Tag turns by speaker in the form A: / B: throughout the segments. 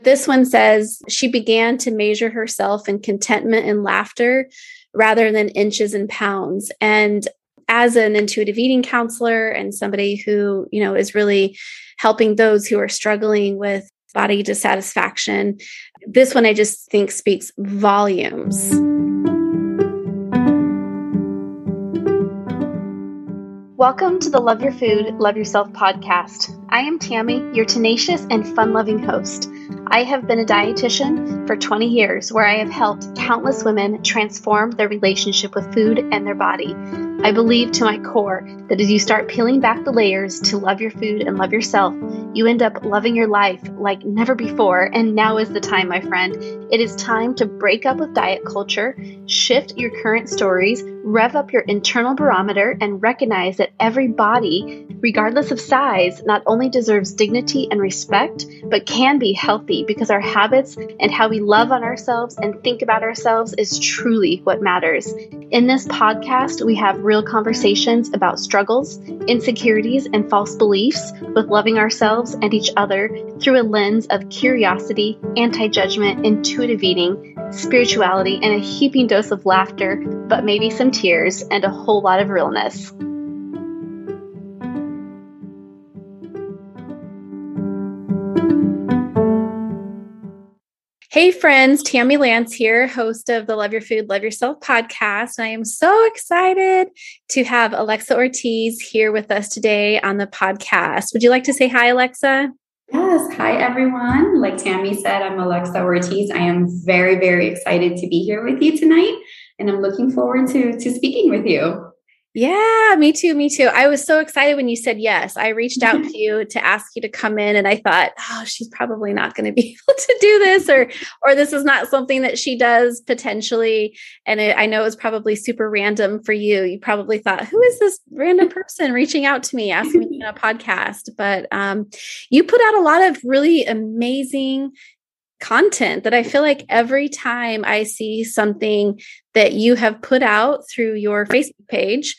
A: This one says she began to measure herself in contentment and laughter rather than inches and pounds. And as an intuitive eating counselor and somebody who, you know, is really helping those who are struggling with body dissatisfaction, this one I just think speaks volumes. Welcome to the Love Your Food, Love Yourself podcast. I am Tammy, your tenacious and fun loving host. I have been a dietitian for 20 years where I have helped countless women transform their relationship with food and their body. I believe to my core that as you start peeling back the layers to love your food and love yourself, you end up loving your life like never before. And now is the time, my friend. It is time to break up with diet culture, shift your current stories, rev up your internal barometer, and recognize that every body, regardless of size, not only deserves dignity and respect, but can be healthy because our habits and how we love on ourselves and think about ourselves is truly what matters. In this podcast, we have real conversations about struggles, insecurities, and false beliefs with loving ourselves and each other through a lens of curiosity, anti judgment, intuitive eating, spirituality, and a heaping dose of laughter, but maybe some tears and a whole lot of realness. Hey, friends, Tammy Lantz here, host of the Love Your Food, Love Yourself podcast. And I am so excited to have Alexa Ortiz here with us today on the podcast. Would you like to say hi, Alexa?
B: Yes. Hi, everyone. Like Tammy said, I'm Alexa Ortiz. I am very, very excited to be here with you tonight. And I'm looking forward to, to speaking with you.
A: Yeah, me too. Me too. I was so excited when you said yes. I reached out to you to ask you to come in and I thought, "Oh, she's probably not going to be able to do this or or this is not something that she does potentially." And it, I know it was probably super random for you. You probably thought, "Who is this random person reaching out to me asking me on a podcast?" But um you put out a lot of really amazing content that I feel like every time I see something that you have put out through your Facebook page,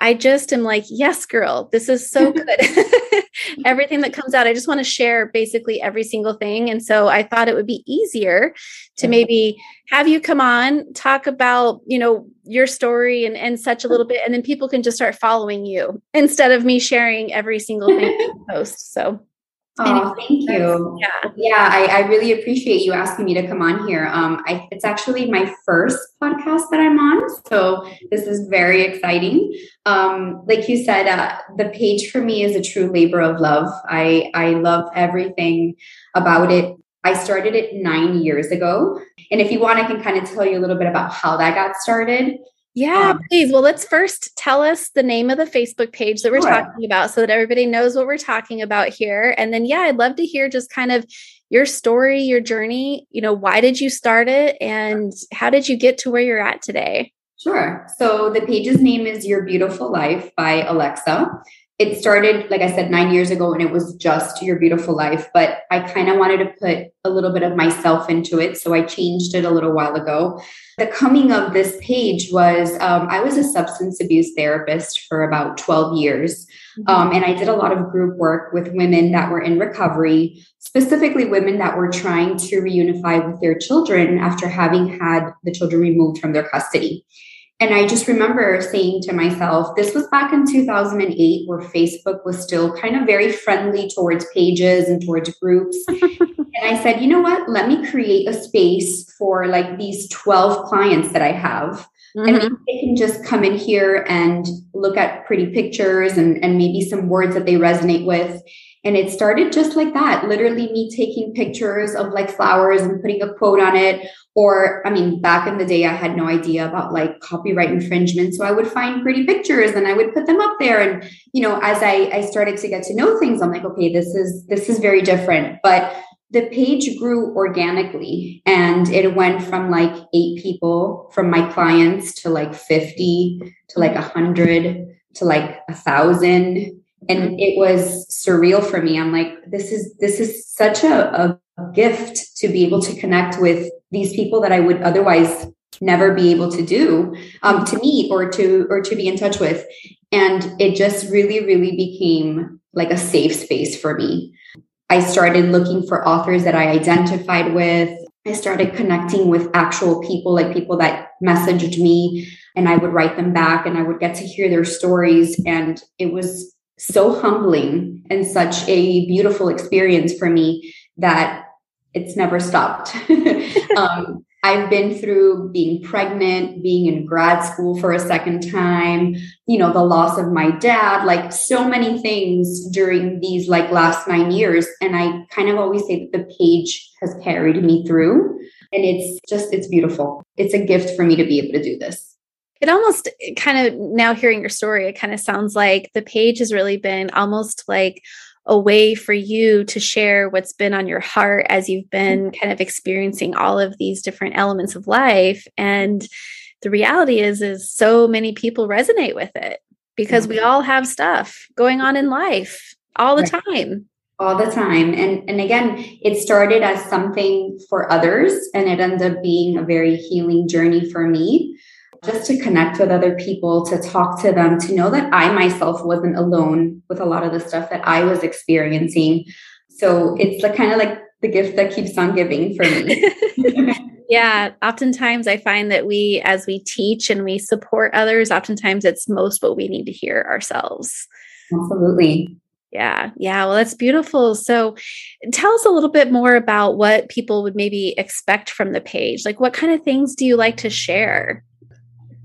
A: I just am like, yes, girl, this is so good. Everything that comes out, I just want to share basically every single thing. And so I thought it would be easier to maybe have you come on, talk about, you know, your story and, and such a little bit, and then people can just start following you instead of me sharing every single thing you post. So
B: Oh, thank you. Yeah, yeah. I, I, really appreciate you asking me to come on here. Um, I, it's actually my first podcast that I'm on, so this is very exciting. Um, like you said, uh, the page for me is a true labor of love. I I love everything about it. I started it nine years ago, and if you want, I can kind of tell you a little bit about how that got started.
A: Yeah, um, please. Well, let's first tell us the name of the Facebook page that we're sure. talking about so that everybody knows what we're talking about here. And then, yeah, I'd love to hear just kind of your story, your journey. You know, why did you start it and how did you get to where you're at today?
B: Sure. So the page's name is Your Beautiful Life by Alexa it started, like I said, nine years ago, and it was just your beautiful life. But I kind of wanted to put a little bit of myself into it. So I changed it a little while ago. The coming of this page was um, I was a substance abuse therapist for about 12 years. Mm-hmm. Um, and I did a lot of group work with women that were in recovery, specifically women that were trying to reunify with their children after having had the children removed from their custody. And I just remember saying to myself, this was back in 2008, where Facebook was still kind of very friendly towards pages and towards groups. and I said, you know what? Let me create a space for like these 12 clients that I have. Mm-hmm. And they can just come in here and look at pretty pictures and, and maybe some words that they resonate with. And it started just like that literally, me taking pictures of like flowers and putting a quote on it. Or, I mean, back in the day, I had no idea about like copyright infringement. So I would find pretty pictures and I would put them up there. And, you know, as I, I started to get to know things, I'm like, okay, this is, this is very different. But the page grew organically and it went from like eight people from my clients to like 50 to like a hundred to like a thousand and it was surreal for me i'm like this is this is such a, a, gift to be able to connect with these people that i would otherwise never be able to do um, to meet or to or to be in touch with and it just really really became like a safe space for me I started looking for authors that I identified with. I started connecting with actual people, like people that messaged me, and I would write them back and I would get to hear their stories. And it was so humbling and such a beautiful experience for me that it's never stopped. um, I've been through being pregnant, being in grad school for a second time, you know, the loss of my dad, like so many things during these like last nine years. And I kind of always say that the page has carried me through. And it's just, it's beautiful. It's a gift for me to be able to do this.
A: It almost kind of now hearing your story, it kind of sounds like the page has really been almost like a way for you to share what's been on your heart as you've been mm-hmm. kind of experiencing all of these different elements of life. And the reality is is so many people resonate with it because we all have stuff going on in life all the time.
B: All the time. And and again it started as something for others and it ended up being a very healing journey for me just to connect with other people, to talk to them, to know that I myself wasn't alone with a lot of the stuff that I was experiencing. So it's like kind of like the gift that keeps on giving for me.
A: yeah, oftentimes I find that we, as we teach and we support others, oftentimes it's most what we need to hear ourselves.
B: Absolutely.
A: Yeah, yeah. Well, that's beautiful. So, tell us a little bit more about what people would maybe expect from the page. Like, what kind of things do you like to share?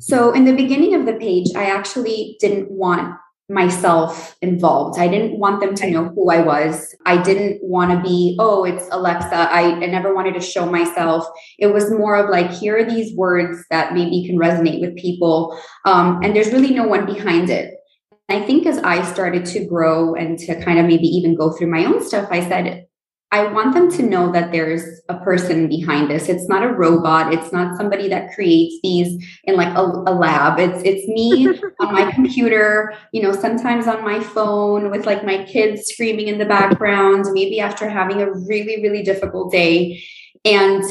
B: So, in the beginning of the page, I actually didn't want myself involved. I didn't want them to know who I was. I didn't want to be, oh, it's Alexa. I, I, never wanted to show myself. It was more of like, here are these words that maybe can resonate with people. Um, and there's really no one behind it. I think as I started to grow and to kind of maybe even go through my own stuff, I said, I want them to know that there's a person behind this. It's not a robot. It's not somebody that creates these in like a, a lab. It's it's me on my computer, you know, sometimes on my phone with like my kids screaming in the background, maybe after having a really, really difficult day. And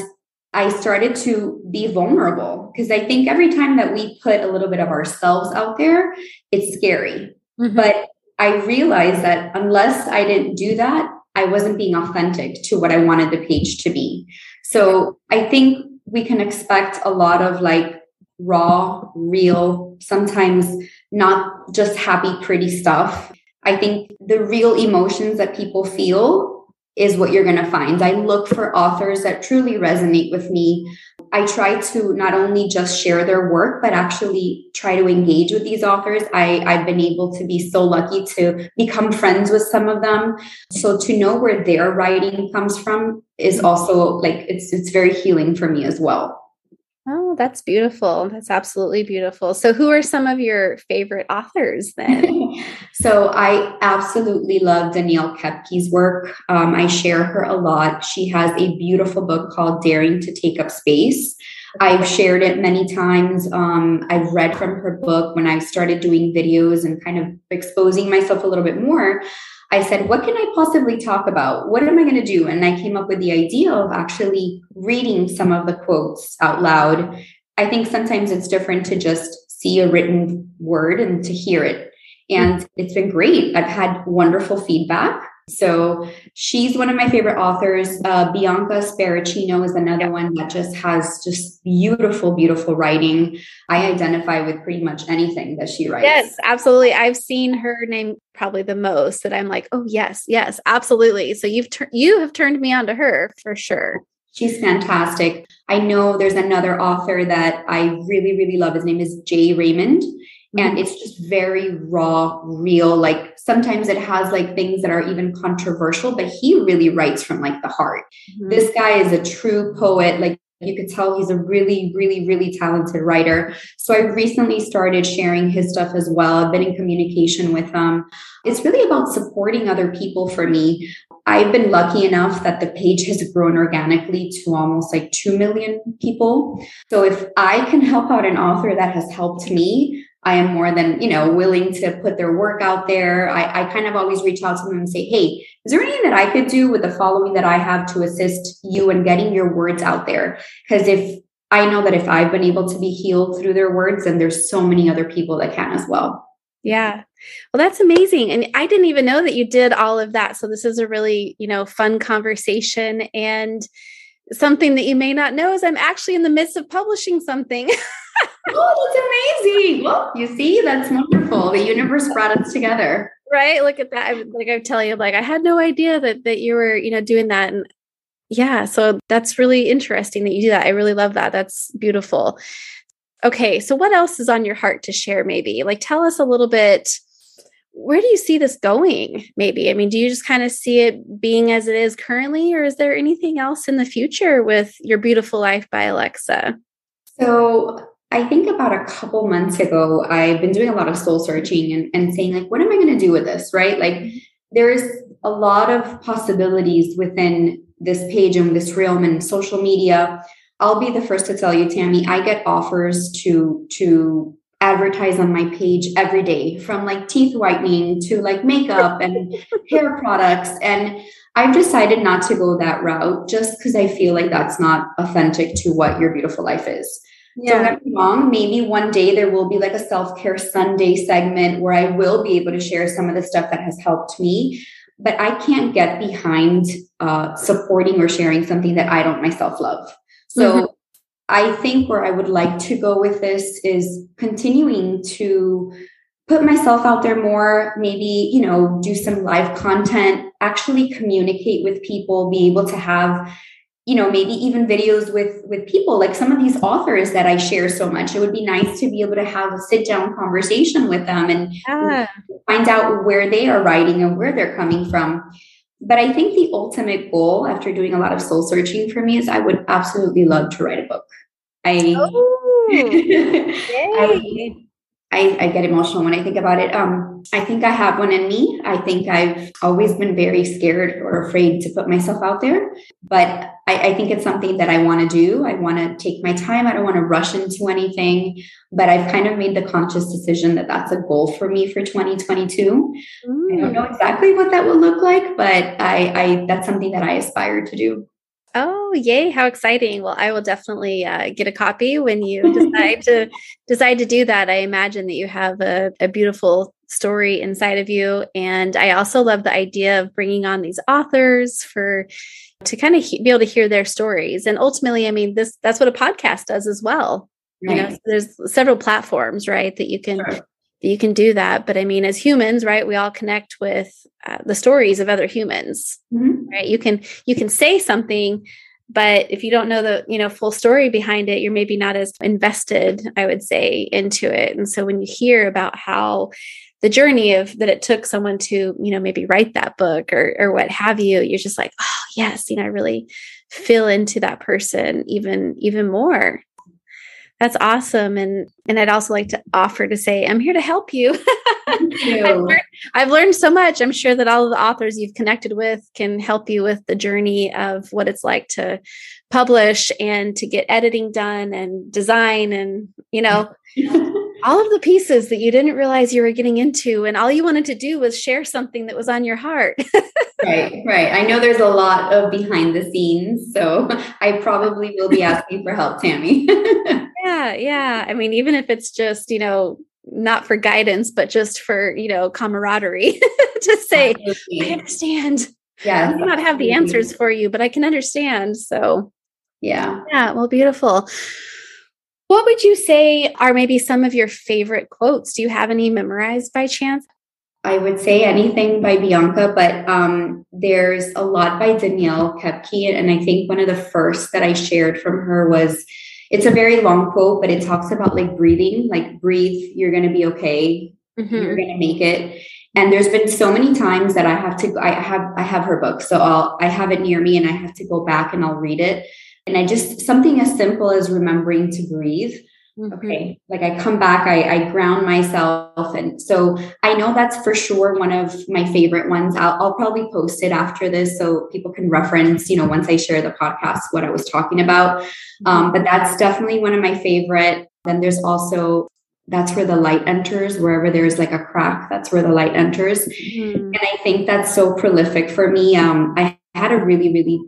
B: I started to be vulnerable because I think every time that we put a little bit of ourselves out there, it's scary. Mm-hmm. But I realized that unless I didn't do that, I wasn't being authentic to what I wanted the page to be. So I think we can expect a lot of like raw, real, sometimes not just happy, pretty stuff. I think the real emotions that people feel is what you're going to find. I look for authors that truly resonate with me. I try to not only just share their work, but actually try to engage with these authors. I, I've been able to be so lucky to become friends with some of them. So to know where their writing comes from is also like it's it's very healing for me as well.
A: Oh, that's beautiful. That's absolutely beautiful. So, who are some of your favorite authors then?
B: so, I absolutely love Danielle Koepke's work. Um, I share her a lot. She has a beautiful book called Daring to Take Up Space. I've shared it many times. Um, I've read from her book when I started doing videos and kind of exposing myself a little bit more. I said, what can I possibly talk about? What am I going to do? And I came up with the idea of actually reading some of the quotes out loud. I think sometimes it's different to just see a written word and to hear it. And it's been great. I've had wonderful feedback. So she's one of my favorite authors. Uh, Bianca Sparacino is another one that just has just beautiful, beautiful writing. I identify with pretty much anything that she writes.
A: Yes, absolutely. I've seen her name probably the most that I'm like, oh yes, yes, absolutely. So you've tur- you have turned me on to her for sure.
B: She's fantastic. I know there's another author that I really, really love. His name is Jay Raymond and mm-hmm. it's just very raw real like sometimes it has like things that are even controversial but he really writes from like the heart. Mm-hmm. this guy is a true poet like you could tell he's a really really really talented writer. So i recently started sharing his stuff as well. I've been in communication with him. It's really about supporting other people for me. I've been lucky enough that the page has grown organically to almost like 2 million people. So if i can help out an author that has helped me I am more than, you know, willing to put their work out there. I, I kind of always reach out to them and say, hey, is there anything that I could do with the following that I have to assist you in getting your words out there? Because if I know that if I've been able to be healed through their words, then there's so many other people that can as well.
A: Yeah. Well, that's amazing. And I didn't even know that you did all of that. So this is a really, you know, fun conversation and something that you may not know is I'm actually in the midst of publishing something.
B: oh, that's amazing. Well, you see, that's wonderful. The universe brought us together.
A: Right. Look at that. I, like I tell you, like I had no idea that that you were, you know, doing that. And yeah, so that's really interesting that you do that. I really love that. That's beautiful. Okay, so what else is on your heart to share maybe? Like tell us a little bit where do you see this going maybe? I mean, do you just kind of see it being as it is currently or is there anything else in the future with Your Beautiful Life by Alexa?
B: So, I think about a couple months ago, I've been doing a lot of soul searching and, and saying, like, what am I going to do with this? Right. Like, mm-hmm. there's a lot of possibilities within this page and this realm and social media. I'll be the first to tell you, Tammy, I get offers to to advertise on my page every day from like teeth whitening to like makeup and hair products and I've decided not to go that route just because I feel like that's not authentic to what your beautiful life is. Yeah. Don't get me wrong. Maybe one day there will be like a self care Sunday segment where I will be able to share some of the stuff that has helped me but I can't get behind uh, supporting or sharing something that I don't myself love. So mm-hmm. I think where I would like to go with this is continuing to put myself out there more, maybe, you know, do some live content, actually communicate with people, be able to have you know maybe even videos with with people like some of these authors that i share so much it would be nice to be able to have a sit down conversation with them and yeah. find out where they are writing and where they're coming from but i think the ultimate goal after doing a lot of soul searching for me is i would absolutely love to write a book. I oh, I, I, I, get emotional when I think about it. Um, I think I have one in me. I think I've always been very scared or afraid to put myself out there, but I, I think it's something that I want to do. I want to take my time. I don't want to rush into anything, but I've kind of made the conscious decision that that's a goal for me for 2022. Mm. I don't know exactly what that will look like, but I, I that's something that I aspire to do.
A: Oh, yay, how exciting. Well, I will definitely uh, get a copy when you decide to decide to do that. I imagine that you have a, a beautiful story inside of you and I also love the idea of bringing on these authors for to kind of he- be able to hear their stories. And ultimately, I mean, this that's what a podcast does as well. Right. You know, so there's several platforms, right, that you can sure you can do that but i mean as humans right we all connect with uh, the stories of other humans mm-hmm. right? You can you can say something but if you don't know the you know full story behind it you're maybe not as invested i would say into it. And so when you hear about how the journey of that it took someone to you know maybe write that book or or what have you you're just like oh yes you know i really feel into that person even even more that's awesome. And and I'd also like to offer to say, I'm here to help you. you. I've, learned, I've learned so much. I'm sure that all of the authors you've connected with can help you with the journey of what it's like to publish and to get editing done and design and, you know, all of the pieces that you didn't realize you were getting into and all you wanted to do was share something that was on your heart.
B: right, right. I know there's a lot of behind the scenes, so I probably will be asking for help, Tammy.
A: yeah, yeah. I mean, even if it's just, you know, not for guidance, but just for, you know, camaraderie to say, Absolutely. I understand. Yeah. I may not have the answers for you, but I can understand. So,
B: yeah.
A: Yeah. Well, beautiful. What would you say are maybe some of your favorite quotes? Do you have any memorized by chance?
B: I would say anything by Bianca, but um, there's a lot by Danielle Koepke. And I think one of the first that I shared from her was it's a very long quote, but it talks about like breathing, like breathe, you're going to be okay. Mm-hmm. You're going to make it. And there's been so many times that I have to, I have, I have her book. So I'll, I have it near me and I have to go back and I'll read it. And I just, something as simple as remembering to breathe. Mm-hmm. Okay. Like I come back, I, I ground myself. And so I know that's for sure one of my favorite ones. I'll, I'll probably post it after this so people can reference, you know, once I share the podcast, what I was talking about. Mm-hmm. Um, but that's definitely one of my favorite. Then there's also that's where the light enters wherever there's like a crack that's where the light enters mm-hmm. and i think that's so prolific for me um, i had a really really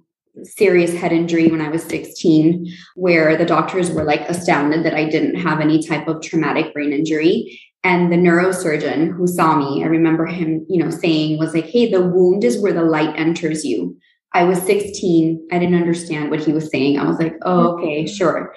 B: serious head injury when I was 16, where the doctors were like astounded that I didn't have any type of traumatic brain injury. and the neurosurgeon who saw me i remember him you know saying was like hey the wound is where the light enters you. I was 16 i didn't understand what he was saying. I was like oh okay sure.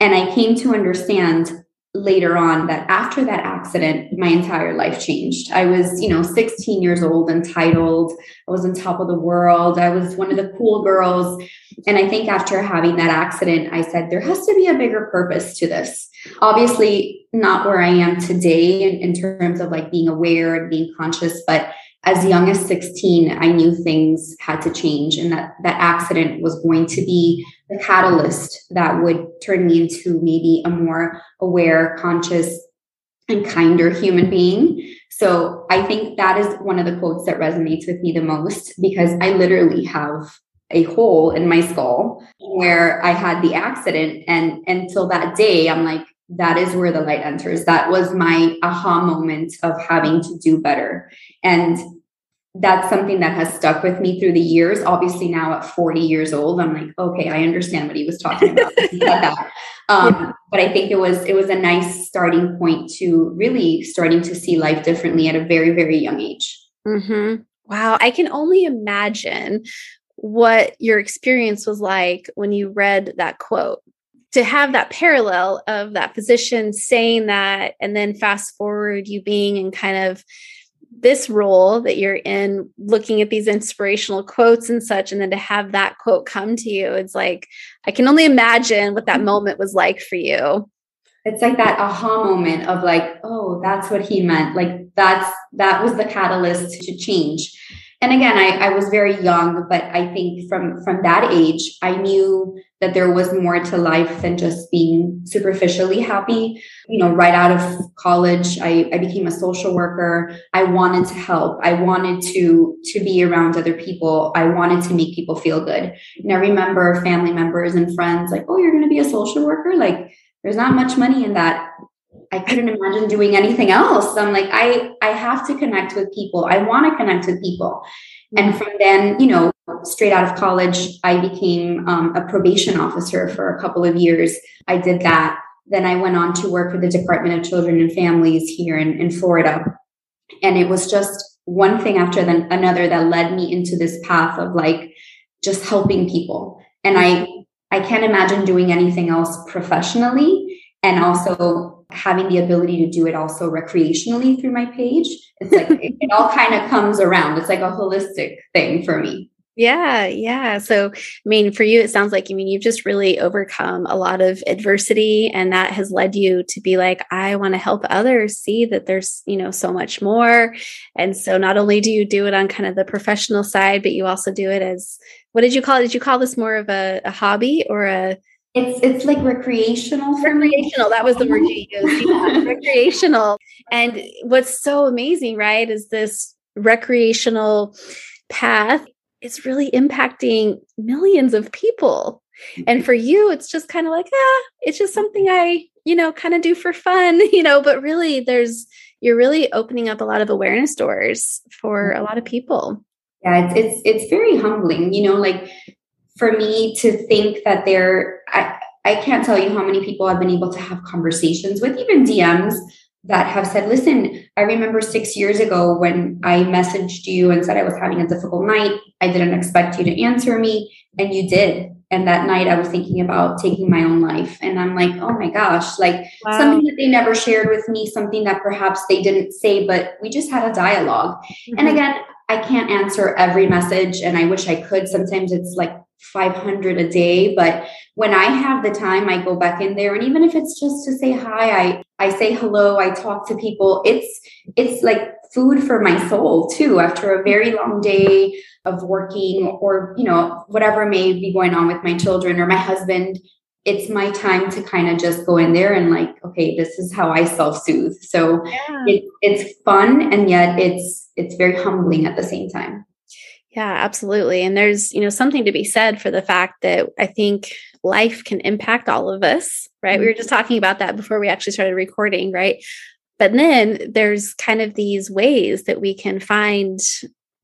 B: And i came to understand later on that after that accident my entire life changed. I was you know 16 years old entitled. I was on top of the world. I was one of the cool girls. And i think after having that accident i said there has to be a bigger purpose to this. Obviously not where i am today in, in terms of like being aware and being conscious but as young as 16 i knew things had to change and that that accident was going to be the catalyst that would turn me into maybe a more aware conscious and kinder human being. So i think that is one of the quotes that resonates with me the most because i literally have a hole in my skull where i had the accident and until that day i'm like that is where the light enters. That was my aha moment of having to do better. And that's something that has stuck with me through the years. Obviously, now at 40 years old, I'm like, okay, I understand what he was talking about. um. But I think it was it was a nice starting point to really starting to see life differently at a very very young age.
A: Mm-hmm. Wow, I can only imagine what your experience was like when you read that quote to have that parallel of that physician saying that and then fast forward you being in kind of this role that you're in looking at these inspirational quotes and such and then to have that quote come to you it's like i can only imagine what that moment was like for you.
B: It's like that aha moment of like oh that's what he meant. Like that's that was the catalyst to change and again I, I was very young but i think from from that age i knew that there was more to life than just being superficially happy. You know right out of college I, I became a social worker. I wanted to help. I wanted to to be around other people. I wanted to make people feel good. And i remember family members and friends like oh you're going to be a social worker? Like there's not much money in that I couldn't imagine doing anything else. I'm like, I I have to connect with people. I want to connect with people. And from then, you know, straight out of college, I became um, a probation officer for a couple of years. I did that. Then I went on to work for the Department of Children and Families here in, in Florida. And it was just one thing after then another that led me into this path of like just helping people. And I I can't imagine doing anything else professionally and also having the ability to do it also recreationally through my page it's like it, it all kind of comes around it's like a holistic thing for me
A: yeah, yeah. So, I mean, for you, it sounds like, I mean, you've just really overcome a lot of adversity, and that has led you to be like, I want to help others see that there's, you know, so much more. And so, not only do you do it on kind of the professional side, but you also do it as what did you call it? Did you call this more of a, a hobby or a
B: it's it's like recreational.
A: recreational. That was the word you used. Yeah, recreational. And what's so amazing, right, is this recreational path. is really impacting millions of people. And for you, it's just kind of like, ah, it's just something I, you know, kind of do for fun, you know, but really there's you're really opening up a lot of awareness doors for a lot of people.
B: Yeah, it's it's it's very humbling, you know, like for me to think that there, I, I can't tell you how many people I've been able to have conversations with, even DMs that have said, listen, I remember six years ago when I messaged you and said I was having a difficult night. I didn't expect you to answer me, and you did. And that night I was thinking about taking my own life. And I'm like, oh my gosh, like wow. something that they never shared with me, something that perhaps they didn't say, but we just had a dialog mm-hmm. And again, I can't answer every message, and I wish I could. Sometimes it's like 500 a day but when i have the time i go back in there. And even if it's just to say hi i i say hello i talk to people it's it's like food for my soul too. After a very long day of working or you know whatever may be going on with my children or my husband it's my time to kind of just go in there and like okay this is how i self-soothe. So yeah. it, it's fun and yet it's it's very humbling at the same time
A: yeah, absolutely. And there's, you know, something to be said for the fact that I think life can impact all of us, right? Mm-hmm. We were just talking about that before we actually started recording, right? But then there's kind of these ways that we can find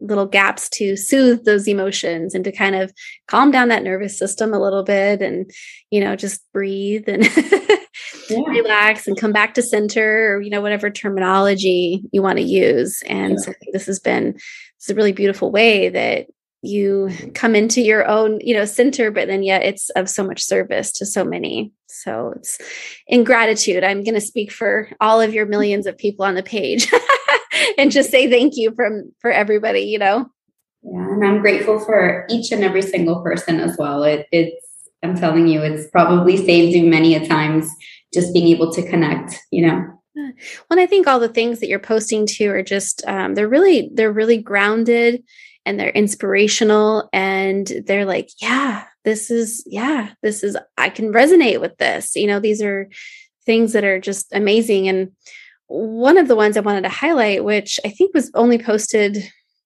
A: little gaps to soothe those emotions and to kind of calm down that nervous system a little bit and, you know, just breathe and yeah. relax and come back to center or, you know, whatever terminology you want to use. And yeah. so this has been, it's a really beautiful way that you mm-hmm. come into your own you know center but then yet it's of so much service to so many. So it's in gratitude. I'm going to speak for all of your millions of people on the page and just say thank you from for everybody you know?
B: Yeah and i'm grateful for each and every single person as well. It, it's i'm telling you it's probably saved you many a times just being able to connect you know
A: well i think all the things that you're posting to are just um, they're really they're really grounded and they're inspirational and they're like yeah this is yeah this is i can resonate with this. You know these are things that are just amazing. And one of the ones i wanted to highlight which i think was only posted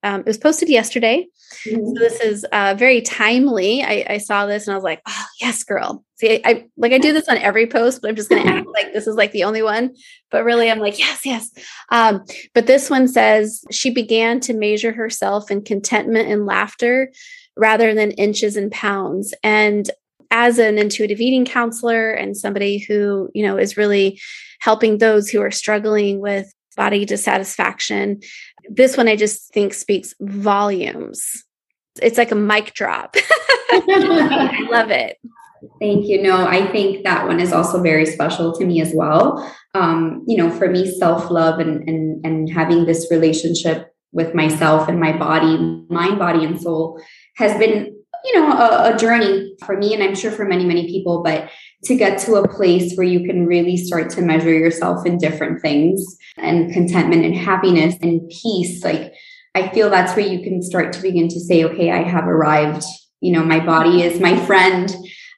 A: um, it was posted yesterday. Mm-hmm. So this is uh, very timely. I, I, saw this and I was like, oh, yes, girl. See, I, I like I do this on every post, but I'm just going to act like this is like the only one. But really, I'm like, yes, yes. Um, but this one says she began to measure herself in contentment and laughter rather than inches and pounds. And as an intuitive eating counselor and somebody who, you know, is really helping those who are struggling with body dissatisfaction. This one I just think speaks volumes. It's like a mic drop. I love it.
B: Thank you. No, I think that one is also very special to me as well. Um, you know, for me, self-love and and and having this relationship with myself and my body, mind, body, and soul has been, you know, a, a journey for me, and I'm sure for many, many people. But to get to a place where you can really start to measure yourself in different things and contentment and happiness and peace like i feel that's where you can start to begin to say okay i have arrived. You know my body is my friend.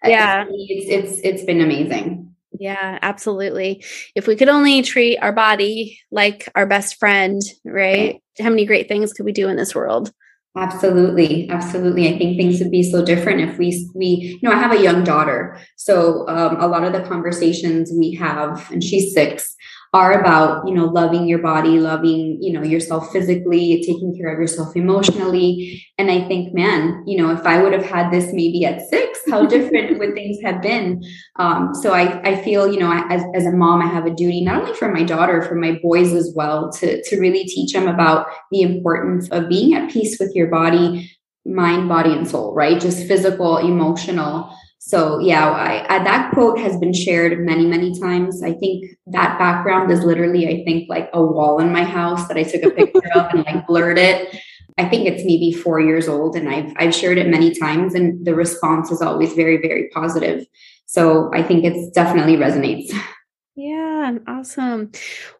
A: Yeah.
B: it's it's it's been amazing.
A: Yeah absolutely. If we could only treat our body like our best friend right? How many great things could we do in this world
B: Absolutely, absolutely. I think things would be so different if we we you know I have a young daughter, so um, a lot of the conversations we have, and she's six, are about you know loving your body loving you know yourself physically taking care of yourself emotionally. And i think man you know if i would have had this maybe at six how different would things have been? Um, so I, I feel you know as, as a mom i have a duty not only for my daughter for my boys as well to, to really teach them about the importance of being at peace with your body mind body and soul right? Just physical emotional so yeah, I, I, that quote has been shared many, many times. I think that background is literally, I think, like a wall in my house that I took a picture of and like blurred it. I think it's maybe four years old, and I've I've shared it many times, and the response is always very, very positive. So I think it's definitely resonates.
A: Yeah, awesome.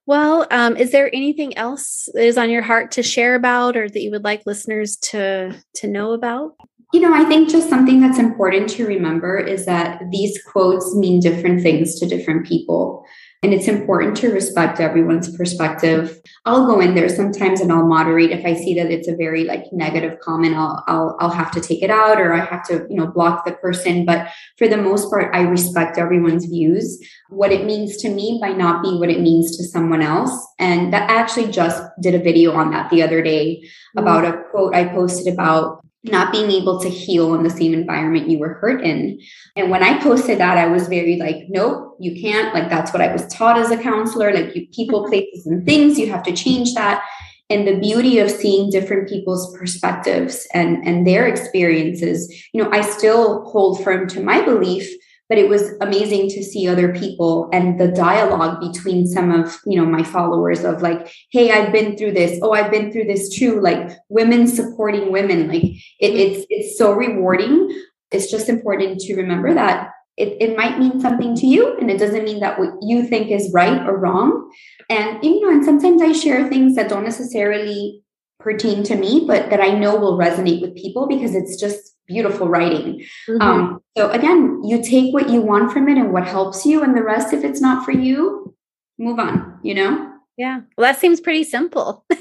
A: Well, um, is there anything else that is on your heart to share about, or that you would like listeners to to know about?
B: You know, I think just something that's important to remember is that these quotes mean different things to different people. And it's important to respect everyone's perspective. I'll go in there sometimes and I'll moderate if I see that it's a very like negative comment. I'll I'll I'll have to take it out or I have to you know block the person. But for the most part, I respect everyone's views. What it means to me by not being what it means to someone else. And that I actually just did a video on that the other day about mm. a quote I posted about not being able to heal in the same environment you were hurt in. And when I posted that, I was very like, nope, you can't. Like, that's what I was taught as a counselor. Like, you people, mm-hmm. places, and things, you have to change that. And the beauty of seeing different people's perspectives and, and their experiences, you know, I still hold firm to my belief but it was amazing to see other people and the dialogue between some of you know my followers of like hey i've been through this. Oh i've been through this too. Like women supporting women. Like it, mm-hmm. it's it's so rewarding. It's just important to remember that it, it might mean something to you and it doesn't mean that what you think is right or wrong. And you know and sometimes i share things that don't necessarily pertain to me but that i know will resonate with people because it's just beautiful writing. Mm-hmm. Um, so again, you take what you want from it and what helps you, and the rest, if it's not for you, move on. You know.
A: Yeah. Well, that seems pretty simple.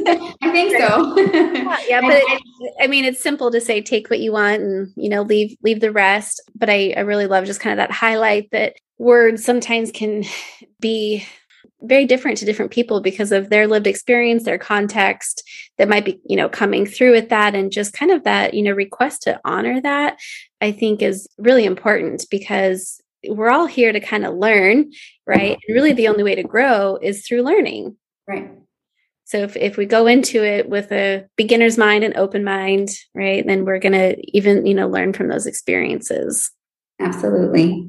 B: I think so.
A: yeah, but it, I mean, it's simple to say take what you want and you know leave leave the rest. But I, I really love just kind of that highlight that words sometimes can be very different to different people because of their lived experience, their context that might be, you know, coming through with that. And just kind of that, you know, request to honor that, I think is really important because we're all here to kind of learn, right? And really the only way to grow is through learning.
B: Right.
A: So if, if we go into it with a beginner's mind and open mind, right, then we're going to even, you know, learn from those experiences.
B: Absolutely.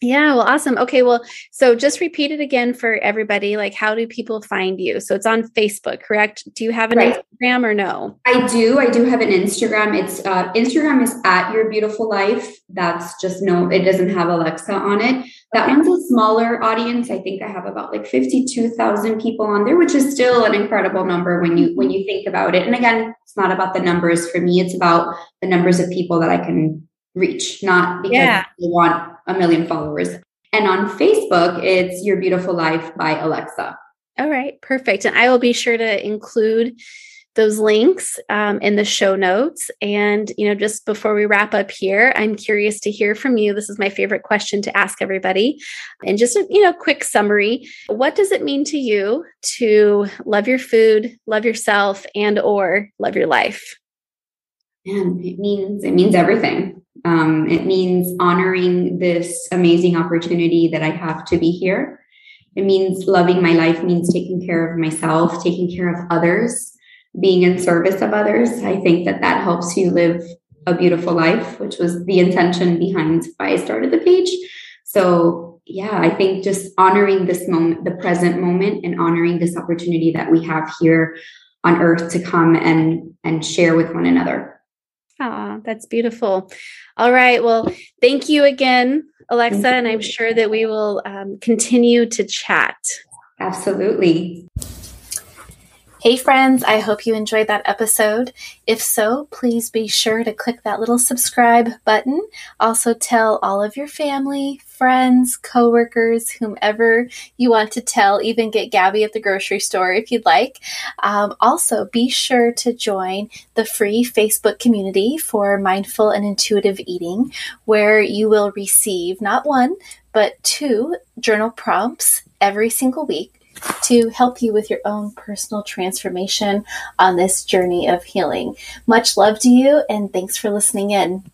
A: Yeah, well, awesome. Okay, well, so just repeat it again for everybody. Like, how do people find you? So it's on Facebook, correct? Do you have an right. Instagram or no?
B: I do. I do have an Instagram. It's uh, Instagram is at Your Beautiful Life. That's just no. It doesn't have Alexa on it. That one's a smaller audience. I think I have about like fifty-two thousand people on there, which is still an incredible number when you when you think about it. And again, it's not about the numbers for me. It's about the numbers of people that I can reach, not because yeah. they want a million followers. And on Facebook, it's Your Beautiful Life by Alexa.
A: All right, perfect. And I will be sure to include those links um, in the show notes. And, you know, just before we wrap up here, I'm curious to hear from you. This is my favorite question to ask everybody. And just a, you know, quick summary. What does it mean to you to love your food, love yourself, and or love your life?
B: And it means it means everything. Um, it means honoring this amazing opportunity that I have to be here. It means loving my life means taking care of myself, taking care of others, being in service of others. I think that that helps you live a beautiful life, which was the intention behind why I started the page. So, yeah, I think just honoring this moment, the present moment, and honoring this opportunity that we have here on earth to come and and share with one another.
A: Oh, that's beautiful. All right. Well, thank you again, Alexa. And I'm sure that we will um, continue to chat.
B: Absolutely.
A: Hey, friends, I hope you enjoyed that episode. If so, please be sure to click that little subscribe button. Also, tell all of your family, friends, coworkers, whomever you want to tell, even get Gabby at the grocery store if you'd like. Um, also, be sure to join the free Facebook community for mindful and intuitive eating, where you will receive not one, but two journal prompts every single week to help you with your own personal transformation on this journey of healing. Much love to you, and thanks for listening in.